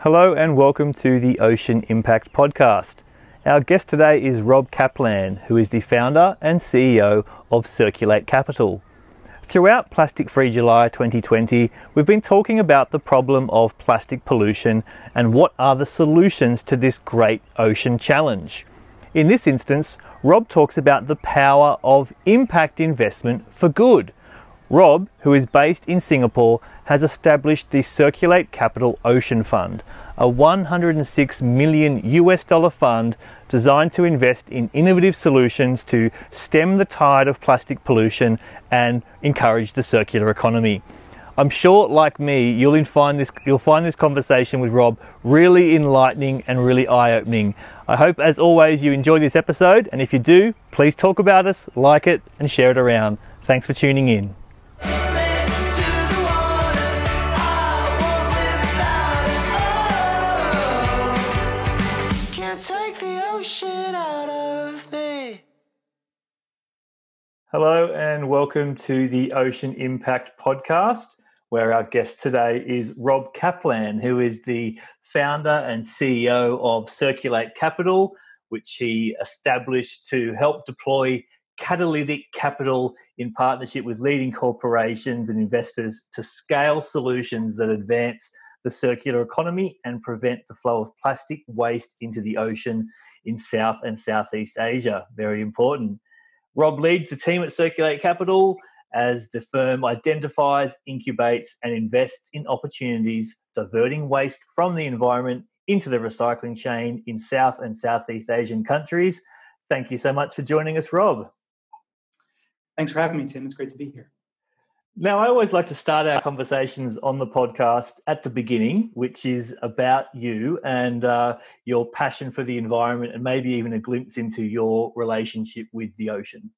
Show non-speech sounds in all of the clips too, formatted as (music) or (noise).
Hello and welcome to the Ocean Impact Podcast. Our guest today is Rob Kaplan, who is the founder and CEO of Circulate Capital. Throughout Plastic Free July 2020, we've been talking about the problem of plastic pollution and what are the solutions to this great ocean challenge. In this instance, Rob talks about the power of impact investment for good. Rob, who is based in Singapore, has established the Circulate Capital Ocean Fund, a 106 million US dollar fund designed to invest in innovative solutions to stem the tide of plastic pollution and encourage the circular economy. I'm sure, like me, you'll find this you'll find this conversation with Rob really enlightening and really eye-opening. I hope, as always, you enjoy this episode, and if you do, please talk about us, like it, and share it around. Thanks for tuning in. Hello, and welcome to the Ocean Impact Podcast, where our guest today is Rob Kaplan, who is the founder and CEO of Circulate Capital, which he established to help deploy catalytic capital in partnership with leading corporations and investors to scale solutions that advance the circular economy and prevent the flow of plastic waste into the ocean in South and Southeast Asia. Very important. Rob leads the team at Circulate Capital as the firm identifies, incubates, and invests in opportunities diverting waste from the environment into the recycling chain in South and Southeast Asian countries. Thank you so much for joining us, Rob. Thanks for having me, Tim. It's great to be here. Now, I always like to start our conversations on the podcast at the beginning, which is about you and uh, your passion for the environment, and maybe even a glimpse into your relationship with the ocean.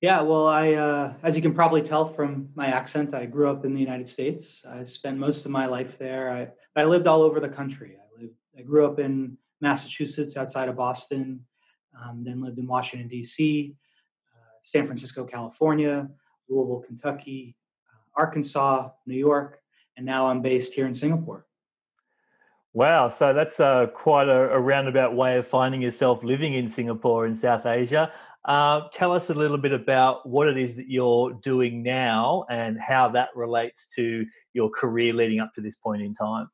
Yeah, well, I, uh, as you can probably tell from my accent, I grew up in the United States. I spent most of my life there. I, I lived all over the country. I lived, I grew up in Massachusetts, outside of Boston, um, then lived in Washington D.C. San Francisco, California, Louisville, Kentucky, uh, Arkansas, New York, and now I'm based here in Singapore. Wow, so that's uh, quite a, a, roundabout way of finding yourself living in Singapore in South Asia. Uh, tell us a little bit about what it is that you're doing now and how that relates to your career leading up to this point in time.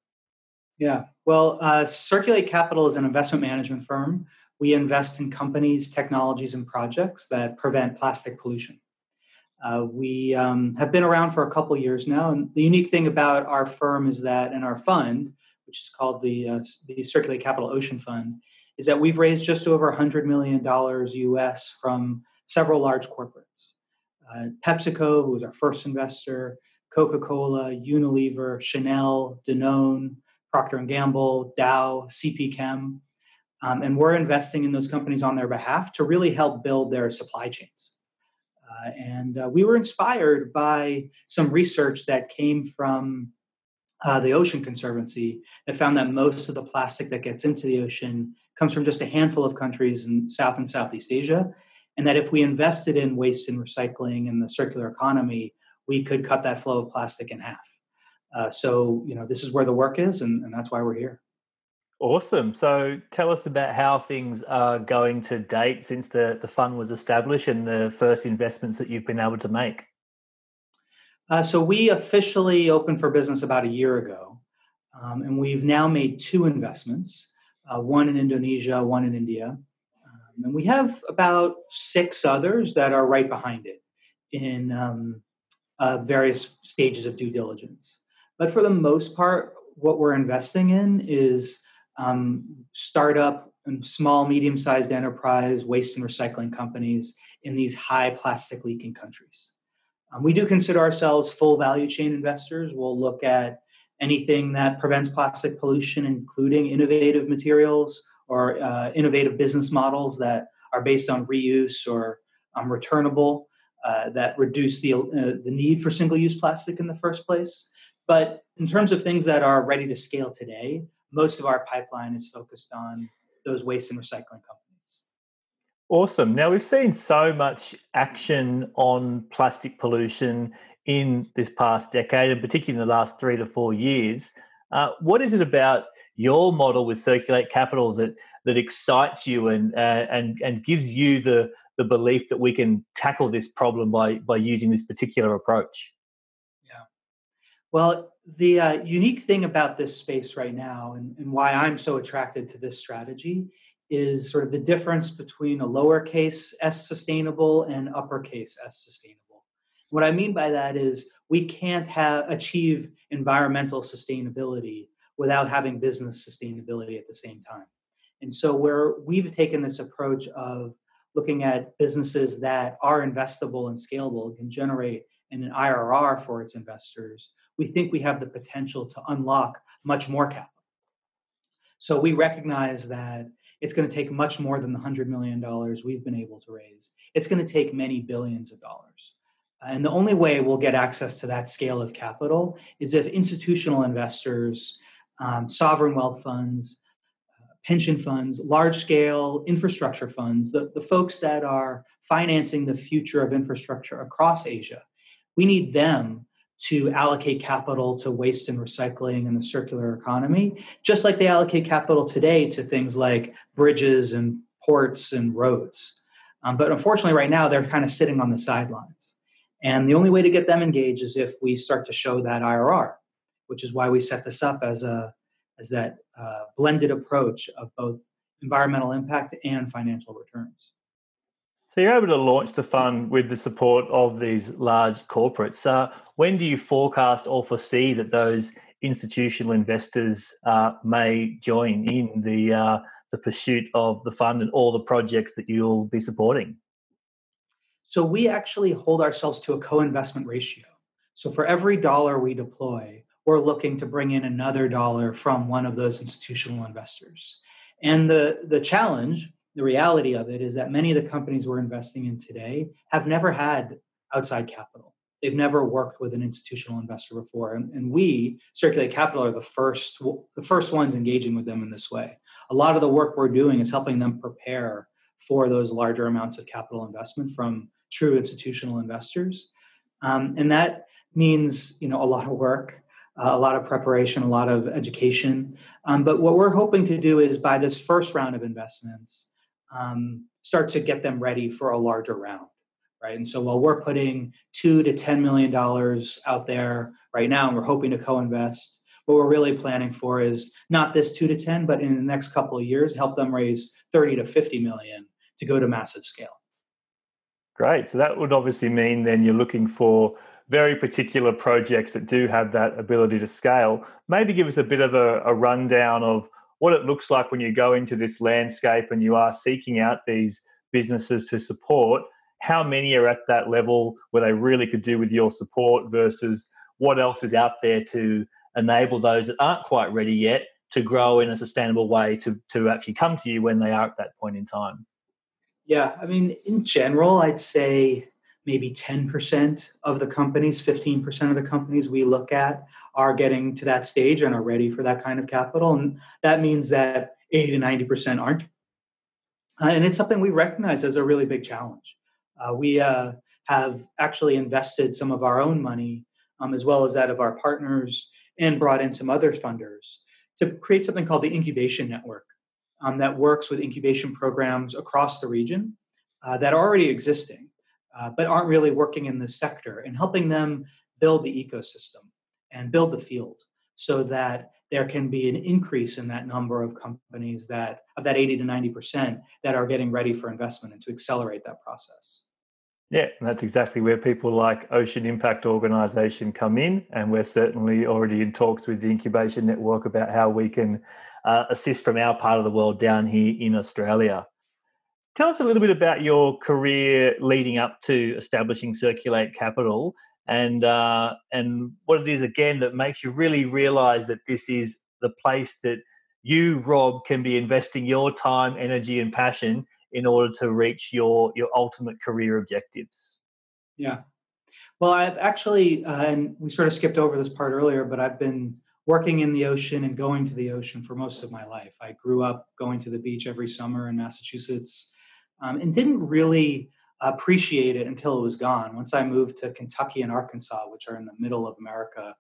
Yeah, well, uh, Circulate Capital is an investment management firm we invest in companies, technologies, and projects that prevent plastic pollution. Uh, we um, have been around for a couple years now, and the unique thing about our firm is that, and our fund, which is called the uh, the Circulate Capital Ocean Fund, is that we've raised just over 100 million dollars U.S. from several large corporates. Uh, PepsiCo, who was our first investor, Coca-Cola, Unilever, Chanel, Danone, Procter and Gamble, Dow, CP Chem um, and we're investing in those companies on their behalf to really help build their supply chains. Uh, and uh, we were inspired by some research that came from uh, the Ocean Conservancy that found that most of the plastic that gets into the ocean comes from just a handful of countries in South and Southeast Asia. And that if we invested in waste and recycling and the circular economy, we could cut that flow of plastic in half. Uh, so, you know, this is where the work is, and, and that's why we're here. Awesome. So tell us about how things are going to date since the, the fund was established and the first investments that you've been able to make. Uh, so we officially opened for business about a year ago, um, and we've now made two investments, uh, one in Indonesia, one in India. Um, and we have about six others that are right behind it in um, uh, various stages of due diligence. But for the most part, what we're investing in is um, startup and small, medium sized enterprise waste and recycling companies in these high plastic leaking countries. Um, we do consider ourselves full value chain investors. We'll look at anything that prevents plastic pollution, including innovative materials or uh, innovative business models that are based on reuse or um, returnable uh, that reduce the, uh, the need for single use plastic in the first place. But in terms of things that are ready to scale today, most of our pipeline is focused on those waste and recycling companies. Awesome. Now we've seen so much action on plastic pollution in this past decade, and particularly in the last three to four years. Uh, what is it about your model with Circulate Capital that that excites you and uh, and and gives you the the belief that we can tackle this problem by by using this particular approach? Yeah. Well, the uh, unique thing about this space right now, and, and why I'm so attracted to this strategy, is sort of the difference between a lowercase s sustainable and uppercase s sustainable. What I mean by that is we can't have achieve environmental sustainability without having business sustainability at the same time. And so where we've taken this approach of looking at businesses that are investable and scalable can generate an IRR for its investors, we think we have the potential to unlock much more capital. So we recognize that it's going to take much more than the $100 million we've been able to raise. It's going to take many billions of dollars. And the only way we'll get access to that scale of capital is if institutional investors, um, sovereign wealth funds, pension funds, large scale infrastructure funds, the, the folks that are financing the future of infrastructure across Asia. We need them to allocate capital to waste and recycling and the circular economy, just like they allocate capital today to things like bridges and ports and roads. Um, but unfortunately, right now, they're kind of sitting on the sidelines. And the only way to get them engaged is if we start to show that IRR, which is why we set this up as a as that uh, blended approach of both environmental impact and financial returns. So you're able to launch the fund with the support of these large corporates. Uh, when do you forecast or foresee that those institutional investors uh, may join in the uh, the pursuit of the fund and all the projects that you'll be supporting? So we actually hold ourselves to a co-investment ratio. So for every dollar we deploy, we're looking to bring in another dollar from one of those institutional investors. And the, the challenge, the reality of it, is that many of the companies we're investing in today have never had outside capital. They've never worked with an institutional investor before. And, and we, Circulate Capital, are the first, the first ones engaging with them in this way. A lot of the work we're doing is helping them prepare for those larger amounts of capital investment from true institutional investors. Um, and that means you know a lot of work uh, a lot of preparation, a lot of education. Um, but what we're hoping to do is by this first round of investments, um, start to get them ready for a larger round, right? And so while we're putting two to ten million dollars out there right now, and we're hoping to co-invest, what we're really planning for is not this two to ten, but in the next couple of years, help them raise thirty to fifty million to go to massive scale. Great. So that would obviously mean then you're looking for very particular projects that do have that ability to scale. Maybe give us a bit of a, a rundown of what it looks like when you go into this landscape and you are seeking out these businesses to support. How many are at that level where they really could do with your support versus what else is out there to enable those that aren't quite ready yet to grow in a sustainable way to, to actually come to you when they are at that point in time? Yeah, I mean, in general, I'd say maybe 10% of the companies, 15% of the companies we look at are getting to that stage and are ready for that kind of capital. And that means that 80 to 90% aren't. Uh, and it's something we recognize as a really big challenge. Uh, we uh, have actually invested some of our own money, um, as well as that of our partners, and brought in some other funders to create something called the Incubation Network um, that works with incubation programs across the region uh, that are already existing uh, but aren't really working in this sector and helping them build the ecosystem and build the field so that there can be an increase in that number of companies that of that 80 to 90% that are getting ready for investment and to accelerate that process. Yeah that's exactly where people like ocean impact organization come in and we're certainly already in talks with the incubation network about how we can uh, assist from our part of the world down here in australia Tell us a little bit about your career leading up to establishing Circulate Capital and uh, and what it is again that makes you really realize that this is the place that you, Rob, can be investing your time, energy, and passion in order to reach your your ultimate career objectives. Yeah. Well, I've actually, uh, and we sort of skipped over this part earlier, but I've been working in the ocean and going to the ocean for most of my life. I grew up going to the beach every summer in Massachusetts um, and didn't really appreciate it until it was gone. Once I moved to Kentucky and Arkansas, which are in the middle of America,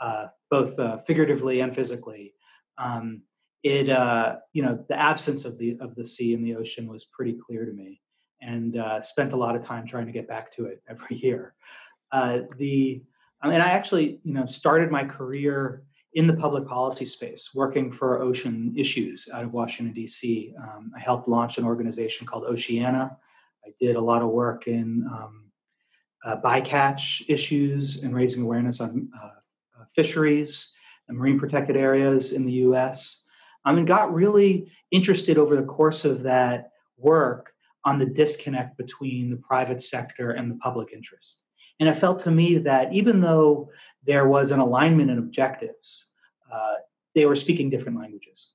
uh, both uh, figuratively and physically. Um, it uh, you know the absence of the of the sea and the ocean was pretty clear to me, and uh, spent a lot of time trying to get back to it (laughs) every year. Uh, the I mean, I actually you know started my career in the public policy space, working for ocean issues out of Washington D.C. Um, I helped launch an organization called Oceana. I did a lot of work in um, uh, bycatch issues and raising awareness on uh, uh fisheries and marine protected areas in the U.S. Um, and got really interested over the course of that work on the disconnect between the private sector and the public interest. And it felt to me that even though there was an alignment in objectives, uh, they were speaking different languages.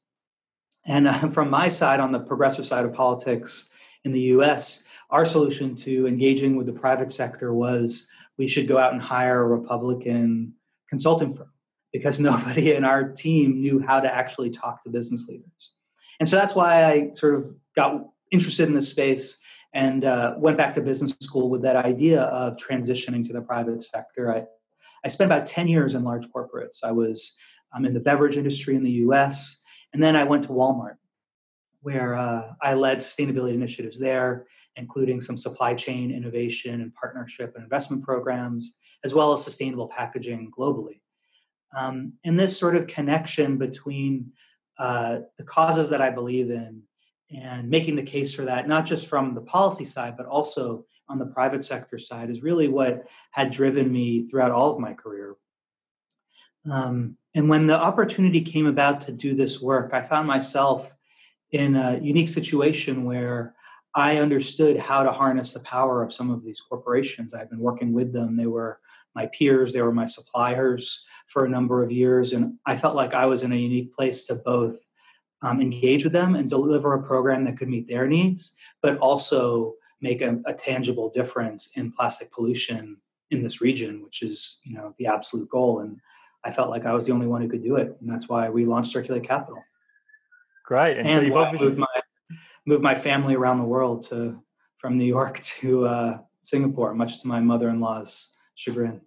And uh, from my side, on the progressive side of politics in the US, our solution to engaging with the private sector was we should go out and hire a Republican consulting firm because (laughs) nobody in our team knew how to actually talk to business leaders. And so that's why I sort of got interested in this space and uh, went back to business school with that idea of transitioning to the private sector. I, I spent about 10 years in large corporates. I was um, in the beverage industry in the US, and then I went to Walmart, where uh, I led sustainability initiatives there, including some supply chain innovation and partnership and investment programs, as well as sustainable packaging globally. Um, and this sort of connection between uh, the causes that I believe in and making the case for that, not just from the policy side, but also on the private sector side, is really what had driven me throughout all of my career. Um, and when the opportunity came about to do this work, I found myself in a unique situation where I understood how to harness the power of some of these corporations. I've been working with them. They were my peers, they were my suppliers for a number of years. And I felt like I was in a unique place to both um, engage with them and deliver a program that could meet their needs, but also make a, a, tangible difference in plastic pollution in this region, which is you know the absolute goal. And I felt like I was the only one who could do it, and that's why we launched Circulate Capital. Great, and, and so obviously- moved my moved my family around the world to from New York (laughs) to uh, Singapore, much to my mother-in-law's chagrin.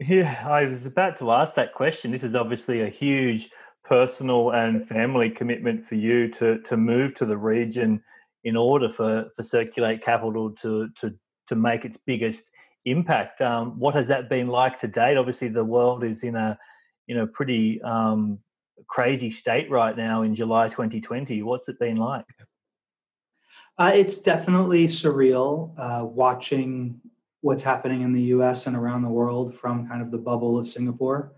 Yeah, I was about to ask that question. This is obviously a huge personal and family commitment for you to to move to the region in order for for Circulate Capital to to to make its biggest impact. Um, what has that been like to date? Obviously, the world is in a in a pretty um, crazy state right now in July 2020. What's it been like? Uh, it's definitely surreal uh, watching what's happening in the US and around the world from kind of the bubble of Singapore.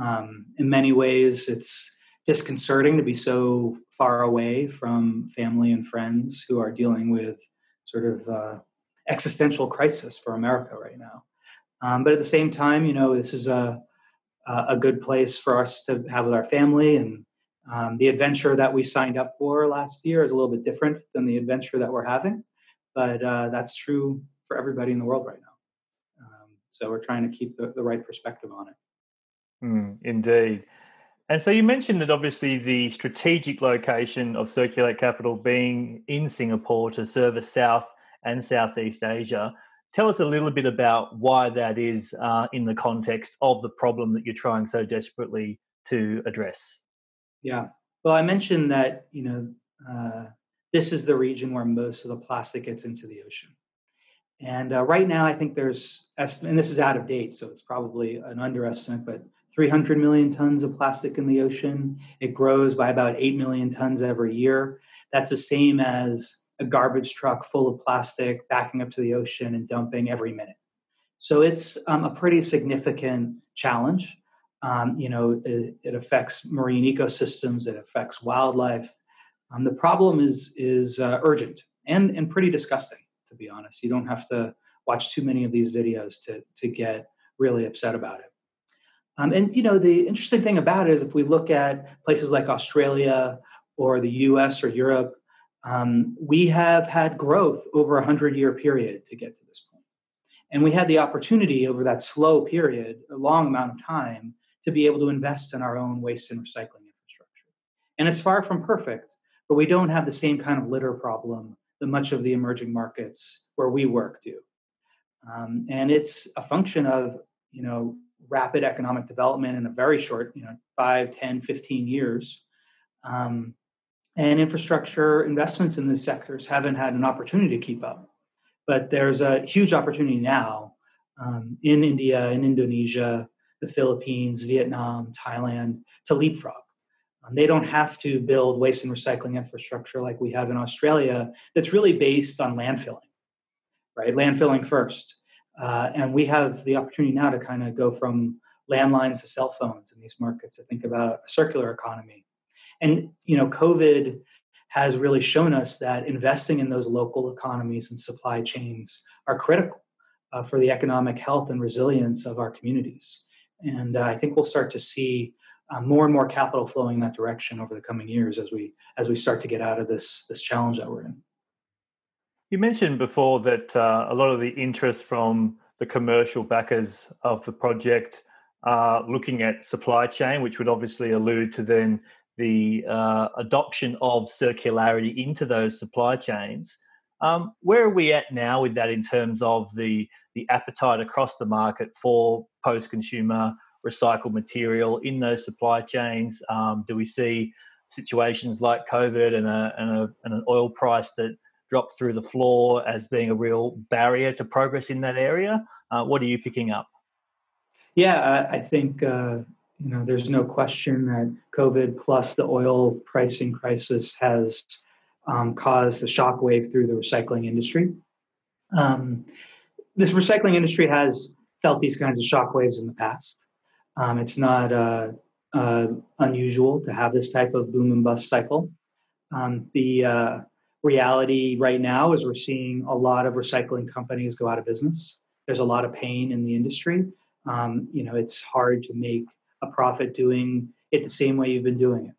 Um, in many ways, it's disconcerting to be so far away from family and friends who are dealing with sort of uh, existential crisis for America right now. Um, but at the same time, you know, this is a a good place for us to have with our family, and um, the adventure that we signed up for last year is a little bit different than the adventure that we're having. But uh, that's true for everybody in the world right now. Um, so we're trying to keep the, the right perspective on it. Mm, indeed. And so you mentioned that obviously the strategic location of Circulate Capital being in Singapore to service South and Southeast Asia. Tell us a little bit about why that is uh, in the context of the problem that you're trying so desperately to address. Yeah. Well, I mentioned that, you know, uh, this is the region where most of the plastic gets into the ocean. And uh, right now, I think there's, and this is out of date, so it's probably an underestimate, but 300 million tons of plastic in the ocean. It grows by about 8 million tons every year. That's the same as a garbage truck full of plastic backing up to the ocean and dumping every minute. So it's um, a pretty significant challenge. Um, you know, it, it, affects marine ecosystems, it affects wildlife. Um, the problem is is uh, urgent and and pretty disgusting, to be honest. You don't have to watch too many of these videos to to get really upset about it. Um, and you know, the interesting thing about it is if we look at places like Australia or the U.S. or Europe, um, we have had growth over a hundred year period to get to this. And we had the opportunity over that slow period, a long amount of time, to be able to invest in our own waste and recycling infrastructure. And it's far from perfect, but we don't have the same kind of litter problem that much of the emerging markets where we work do. Um, and it's a function of, you know, rapid economic development in a very short, you know, 5, 10, 15 years. Um, and infrastructure investments in these sectors haven't had an opportunity to keep up. But there's a huge opportunity now um, in India, in Indonesia, the Philippines, Vietnam, Thailand to leapfrog. Um, they don't have to build waste and recycling infrastructure like we have in Australia that's really based on landfilling, right? Landfilling first. Uh, and we have the opportunity now to kind of go from landlines to cell phones in these markets to think about a circular economy and you know, COVID has really shown us that investing in those local economies and supply chains are critical uh, for the economic health and resilience of our communities. And uh, I think we'll start to see uh, more and more capital flowing in that direction over the coming years as we as we start to get out of this this challenge that we're in. You mentioned before that uh, a lot of the interest from the commercial backers of the project are looking at supply chain, which would obviously allude to then the uh, adoption of circularity into those supply chains. Um, where are we at now with that in terms of the the appetite across the market for post-consumer recycled material in those supply chains? Um, do we see situations like COVID and, a, and, a, and an oil price that dropped through the floor as being a real barrier to progress in that area? Uh, what are you picking up? Yeah, I think uh, you know, there's no question that COVID plus the oil pricing crisis has um, caused a shockwave through the recycling industry. Um, this recycling industry has felt these kinds of shockwaves in the past. Um, it's not uh, uh, unusual to have this type of boom and bust cycle. Um, the uh, reality right now is we're seeing a lot of recycling companies go out of business. There's a lot of pain in the industry. Um, you know, it's hard to make a profit doing it the same way you've been doing it.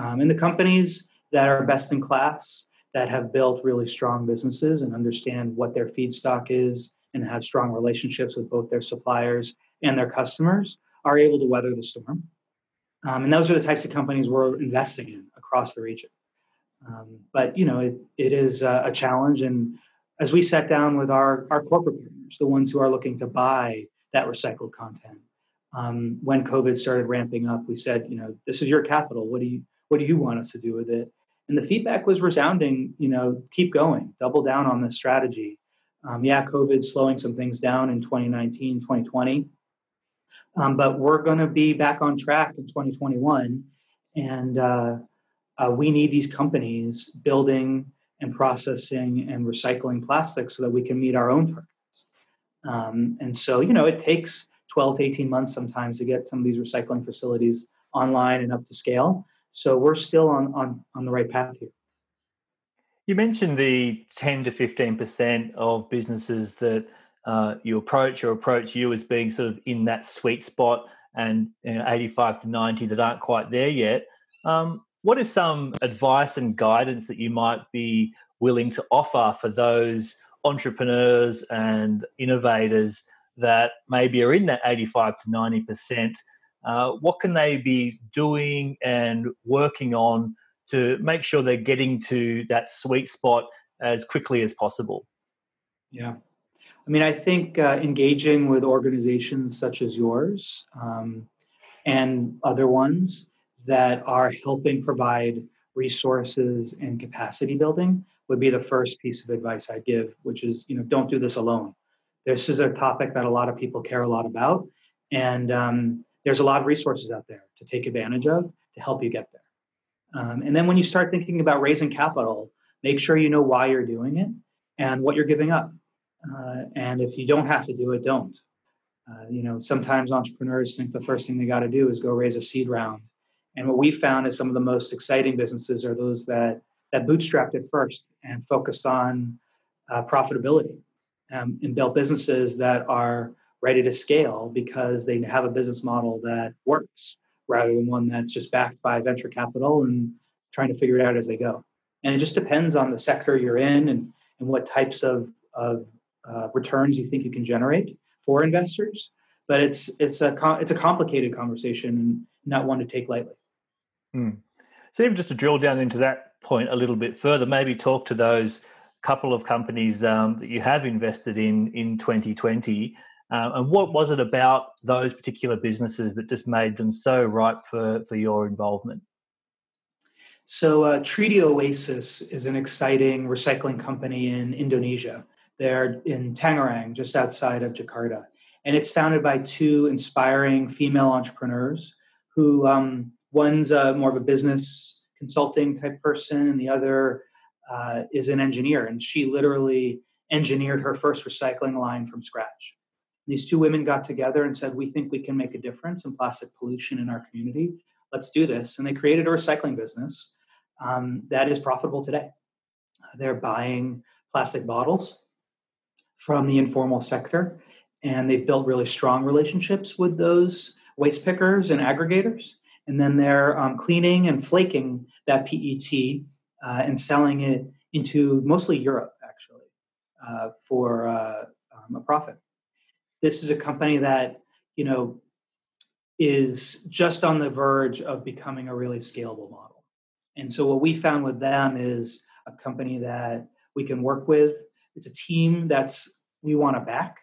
Um, and the companies that are best in class, that have built really strong businesses and understand what their feedstock is and have strong relationships with both their suppliers and their customers, are able to weather the storm. Um, and those are the types of companies we're investing in across the region. Um, but you know, it, it is a, a challenge. And as we sat down with our, our corporate partners, the ones who are looking to buy that recycled content, um, when COVID started ramping up, we said, you know, this is your capital. What do you what do you want us to do with it? And the feedback was resounding. You know, keep going, double down on this strategy. Um, yeah, COVID slowing some things down in 2019, 2020, um, but we're going to be back on track in 2021, and uh, uh, we need these companies building and processing and recycling plastics so that we can meet our own targets. Um, and so, you know, it takes 12 to 18 months sometimes to get some of these recycling facilities online and up to scale. So we're still on, on, on the right path here. You mentioned the 10 to 15% of businesses that uh, you approach or approach you as being sort of in that sweet spot and you know, 85 to 90 that aren't quite there yet. Um, what is some advice and guidance that you might be willing to offer for those entrepreneurs and innovators that maybe are in that 85 to 90%, uh, what can they be doing and working on to make sure they're getting to that sweet spot as quickly as possible? Yeah. I mean, I think uh, engaging with organizations such as yours um, and other ones that are helping provide resources and capacity building would be the first piece of advice I give, which is, you know, don't do this alone. This is a topic that a lot of people care a lot about, and um, there's a lot of resources out there to take advantage of to help you get there. Um, and then when you start thinking about raising capital, make sure you know why you're doing it and what you're giving up. Uh, and if you don't have to do it, don't. Uh, you know, sometimes entrepreneurs think the first thing they got to do is go raise a seed round. And what we found is some of the most exciting businesses are those that that bootstrapped it first and focused on uh, profitability um, and built businesses that are ready to scale because they have a business model that works rather than one that's just backed by venture capital and trying to figure it out as they go. And it just depends on the sector you're in and, and what types of, of uh, returns you think you can generate for investors. But it's it's a it's a complicated conversation and not one to take lightly. Hmm. So even just to drill down into that point a little bit further, maybe talk to those couple of companies um, that you have invested in in 2020. Uh, and what was it about those particular businesses that just made them so ripe for, for your involvement? So, uh, Tridi Oasis is an exciting recycling company in Indonesia. They're in Tangerang, just outside of Jakarta. And it's founded by two inspiring female entrepreneurs who um, one's a, more of a business consulting type person, and the other uh, is an engineer. And she literally engineered her first recycling line from scratch. These two women got together and said, We think we can make a difference in plastic pollution in our community. Let's do this. And they created a recycling business um, that is profitable today. They're buying plastic bottles from the informal sector, and they've built really strong relationships with those waste pickers and aggregators. And then they're um, cleaning and flaking that PET uh, and selling it into mostly Europe, actually, uh, for uh, um, a profit. This is a company that, you know, is just on the verge of becoming a really scalable model. And so what we found with them is a company that we can work with. It's a team that's we want to back.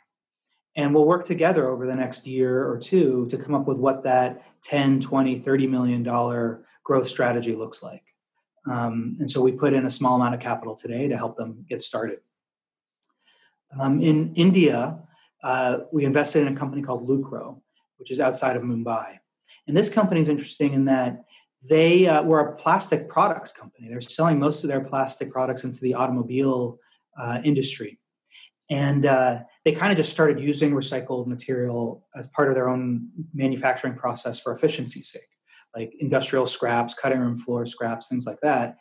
And we'll work together over the next year or two to come up with what that 10, 20, 30 million dollar growth strategy looks like. Um, and so we put in a small amount of capital today to help them get started. Um, in India, uh, we invested in a company called Lucro, which is outside of Mumbai. And this company is interesting in that they uh, were a plastic products company. They're selling most of their plastic products into the automobile uh, industry. And uh, they kind of just started using recycled material as part of their own manufacturing process for efficiency's sake, like industrial scraps, cutting room floor scraps, things like that.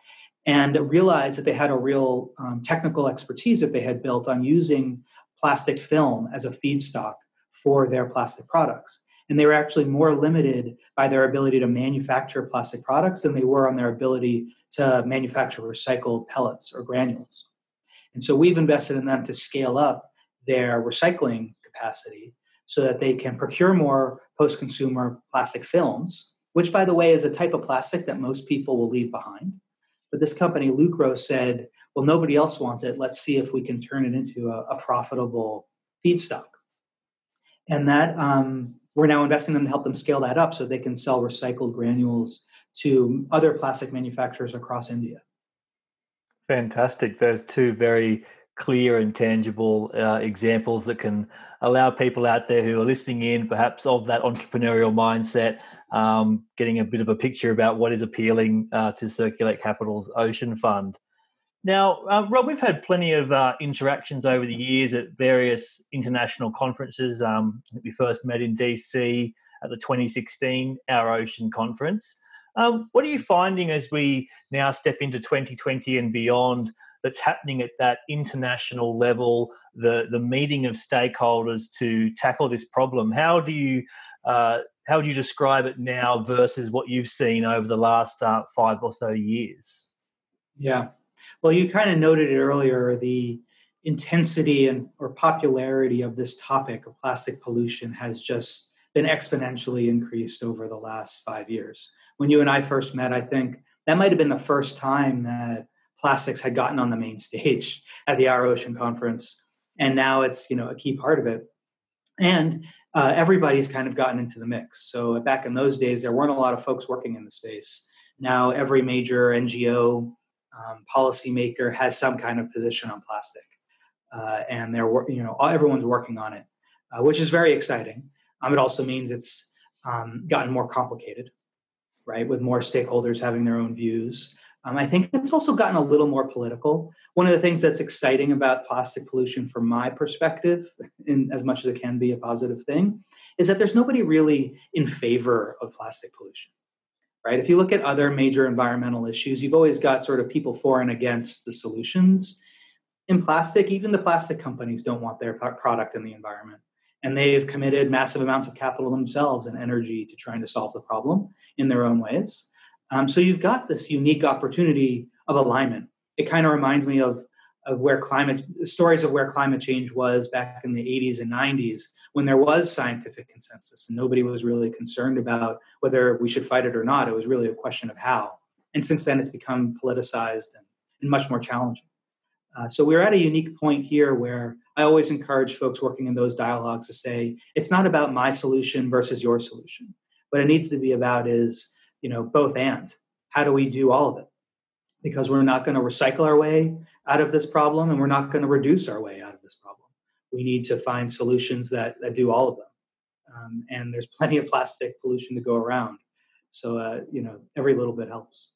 And realized that they had a real um, technical expertise that they had built on using plastic film as a feedstock for their plastic products. And they were actually more limited by their ability to manufacture plastic products than they were on their ability to manufacture recycled pellets or granules. And so we've invested in them to scale up their recycling capacity so that they can procure more post consumer plastic films, which, by the way, is a type of plastic that most people will leave behind. But this company, Lucro, said, well, nobody else wants it. Let's see if we can turn it into a, a profitable feedstock. And that um, we're now investing in them to help them scale that up so they can sell recycled granules to other plastic manufacturers across India. Fantastic. Those two very clear and tangible uh, examples that can allow people out there who are listening in, perhaps of that entrepreneurial mindset, um, getting a bit of a picture about what is appealing uh, to Circulate Capital's Ocean Fund. Now, uh, Rob, we've had plenty of uh, interactions over the years at various international conferences. Um, we first met in DC at the 2016 Our Ocean Conference. Um, what are you finding as we now step into 2020 and beyond that's happening at that international level, the, the meeting of stakeholders to tackle this problem? How do you uh, how do you describe it now versus what you've seen over the last uh, five or so years? Yeah, well, you kind of noted it earlier. The intensity and or popularity of this topic of plastic pollution has just been exponentially increased over the last five years when you and I first met, I think that might have been the first time that plastics had gotten on the main (laughs) stage at the Our Ocean conference, and now it's you know a key part of it. And uh, everybody's kind of gotten into the mix. So back in those days, there weren't a lot of folks working in the space. Now every major NGO um, policymaker has some kind of position on plastic, uh, and they're you know everyone's working on it, uh, which is very exciting. Um, it also means it's um, gotten more complicated right? With more stakeholders having their own views. Um, I think it's also gotten a little more political. One of the things that's exciting about plastic pollution, from my perspective, in as much as it can be a positive thing, is that there's nobody really in favor of plastic pollution, right? If you look at other major environmental issues, you've always got sort of people for and against the solutions. In plastic, even the plastic companies don't want their product in the environment and they've committed massive amounts of capital themselves and energy to trying to solve the problem in their own ways. Um, so you've got this unique opportunity of alignment. It kind of reminds me of, of where climate stories of where climate change was back in the 80s and 90s when there was scientific consensus and nobody was really concerned about whether we should fight it or not. It was really a question of how. And since then, it's become politicized and, and much more challenging. Uh, so we're at a unique point here where I always encourage folks working in those dialogues to say it's not about my solution versus your solution. What it needs to be about is you know both and. How do we do all of it? Because we're not going to recycle our way out of this problem, and we're not going to reduce our way out of this problem. We need to find solutions that that do all of them. Um, and there's (laughs) plenty of plastic pollution to go around. So uh, you know every little bit helps.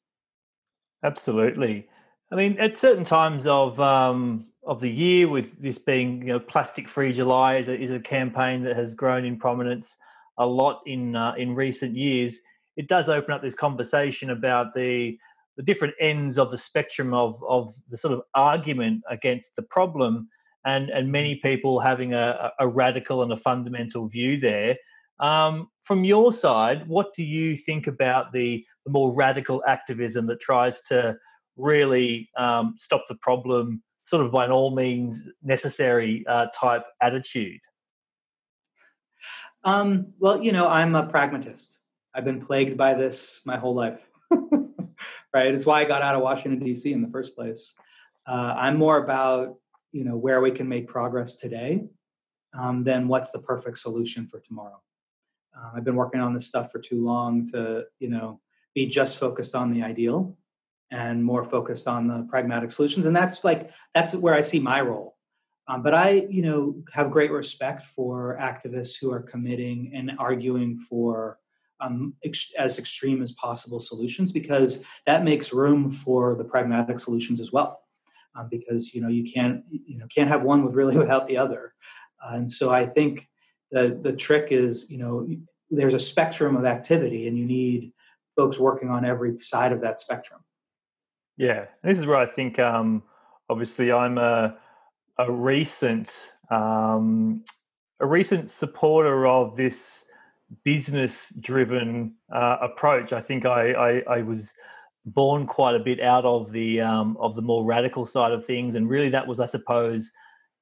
Absolutely. I mean, at certain times of um, of the year, with this being you know plastic free July is a, is a campaign that has grown in prominence a lot in uh, in recent years. It does open up this conversation about the the different ends of the spectrum of of the sort of argument against the problem, and and many people having a, a radical and a fundamental view there. Um, from your side, what do you think about the, the more radical activism that tries to really um, stop the problem, sort of by an all means necessary uh, type attitude? Um, well, you know, I'm a pragmatist. I've been plagued by this my whole life. (laughs) right? It's why I got out of Washington D.C. in the first place. Uh, I'm more about you know where we can make progress today um, than what's the perfect solution for tomorrow. Uh, I've been working on this stuff for too long to you know be just focused on the ideal and more focused on the pragmatic solutions. And that's like that's where i see my role. Um, but i you know have great respect for activists who are committing and arguing for um, ex- as extreme as possible solutions because that makes room for the pragmatic solutions as well. Um, because you know you can't you know can't have one with really (laughs) without the other. Uh, and so i think the the trick is you know there's a spectrum of activity and you need folks working on every side of that spectrum yeah, this is where I think, um, obviously, I'm a a recent um, a recent supporter of this business driven uh, approach. I think I, I, I was born quite a bit out of the um, of the more radical side of things, and really that was, I suppose,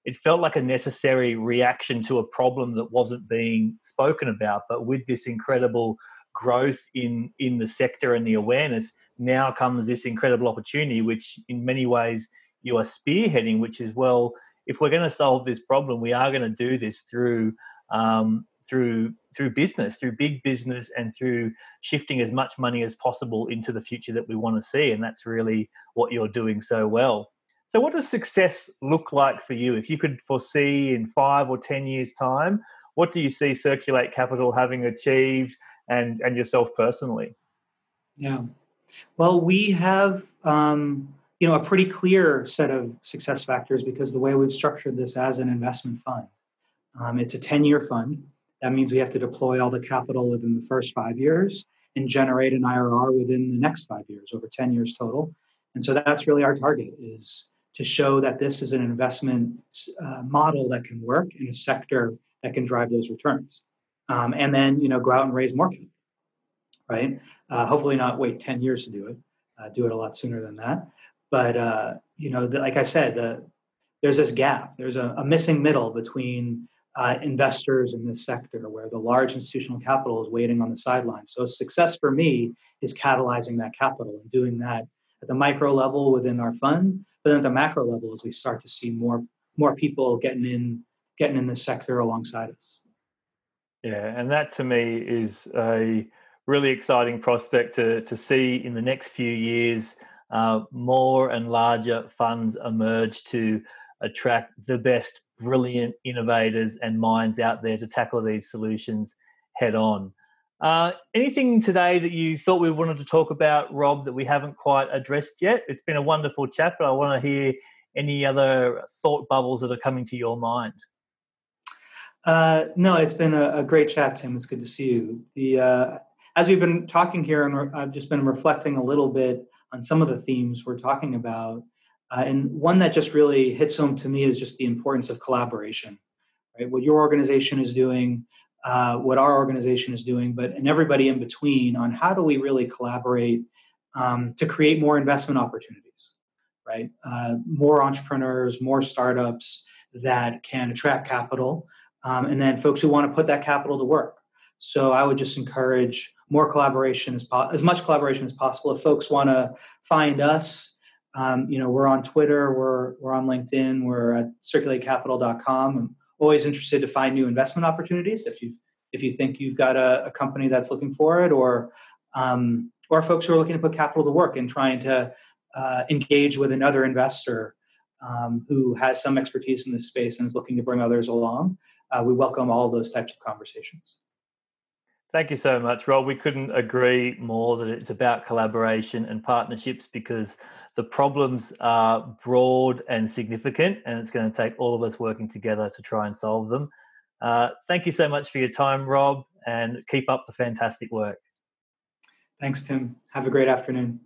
it felt like a necessary reaction to a problem that wasn't being spoken about. But with this incredible growth in in the sector and the awareness, now comes this incredible opportunity, which in many ways you are spearheading, which is well, if we're going to solve this problem, we are going to do this through um, through through business, through big business, and through shifting as much money as possible into the future that we want to see. And that's really what you're doing so well. So, what does success look like for you? If you could foresee in five or ten years' time, what do you see Circulate Capital having achieved, and and yourself personally? Yeah. Well, we have um, you know a pretty clear set of success factors because the way we've structured this as an investment fund, um, it's a ten-year fund. That means we have to deploy all the capital within the first five years and generate an IRR within the next five years, over ten years total. And so that's really our target is to show that this is an investment uh, model that can work in a sector that can drive those returns, um, and then you know go out and raise more capital right? Uh, hopefully, not wait 10 years to do it. Uh, do it a lot sooner than that. But uh, you know, the, like I said, the, there's this gap. There's a, a missing middle between uh, investors in this sector, where the large institutional capital is waiting on the sidelines. So success for me is catalyzing that capital and doing that at the micro level within our fund, but then at the macro level as we start to see more more people getting in getting in the sector alongside us. Yeah, and that to me is a really exciting prospect to, to see in the next few years uh, more and larger funds emerge to attract the best brilliant innovators and minds out there to tackle these solutions head on. Uh, anything today that you thought we wanted to talk about, Rob, that we haven't quite addressed yet? It's been a wonderful chat, but I want to hear any other thought bubbles that are coming to your mind. Uh, no, it's been a, a, great chat, Tim. It's good to see you. The uh, as we've been talking here, and I've just been reflecting a little bit on some of the themes we're talking about, uh, and one that just really hits home to me is just the importance of collaboration. Right, what your organization is doing, uh, what our organization is doing, but and everybody in between on how do we really collaborate um, to create more investment opportunities, right? Uh, more entrepreneurs, more startups that can attract capital, um, and then folks who want to put that capital to work. So I would just encourage more collaboration as po- as much collaboration as possible. If folks want to find us, Um, you know, we're on Twitter, we're we're on LinkedIn, we're at circulatecapital.com. I'm always interested to find new investment opportunities. If you if you think you've got a, a company that's looking for it, or um, or folks who are looking to put capital to work and trying to uh, engage with another investor um, who has some expertise in this space and is looking to bring others along, uh, we welcome all those types of conversations. Thank you so much, Rob. We couldn't agree more that it's about collaboration and partnerships because the problems are broad and significant, and it's going to take all of us working together to try and solve them. Uh, thank you so much for your time, Rob, and keep up the fantastic work. Thanks, Tim. Have a great afternoon.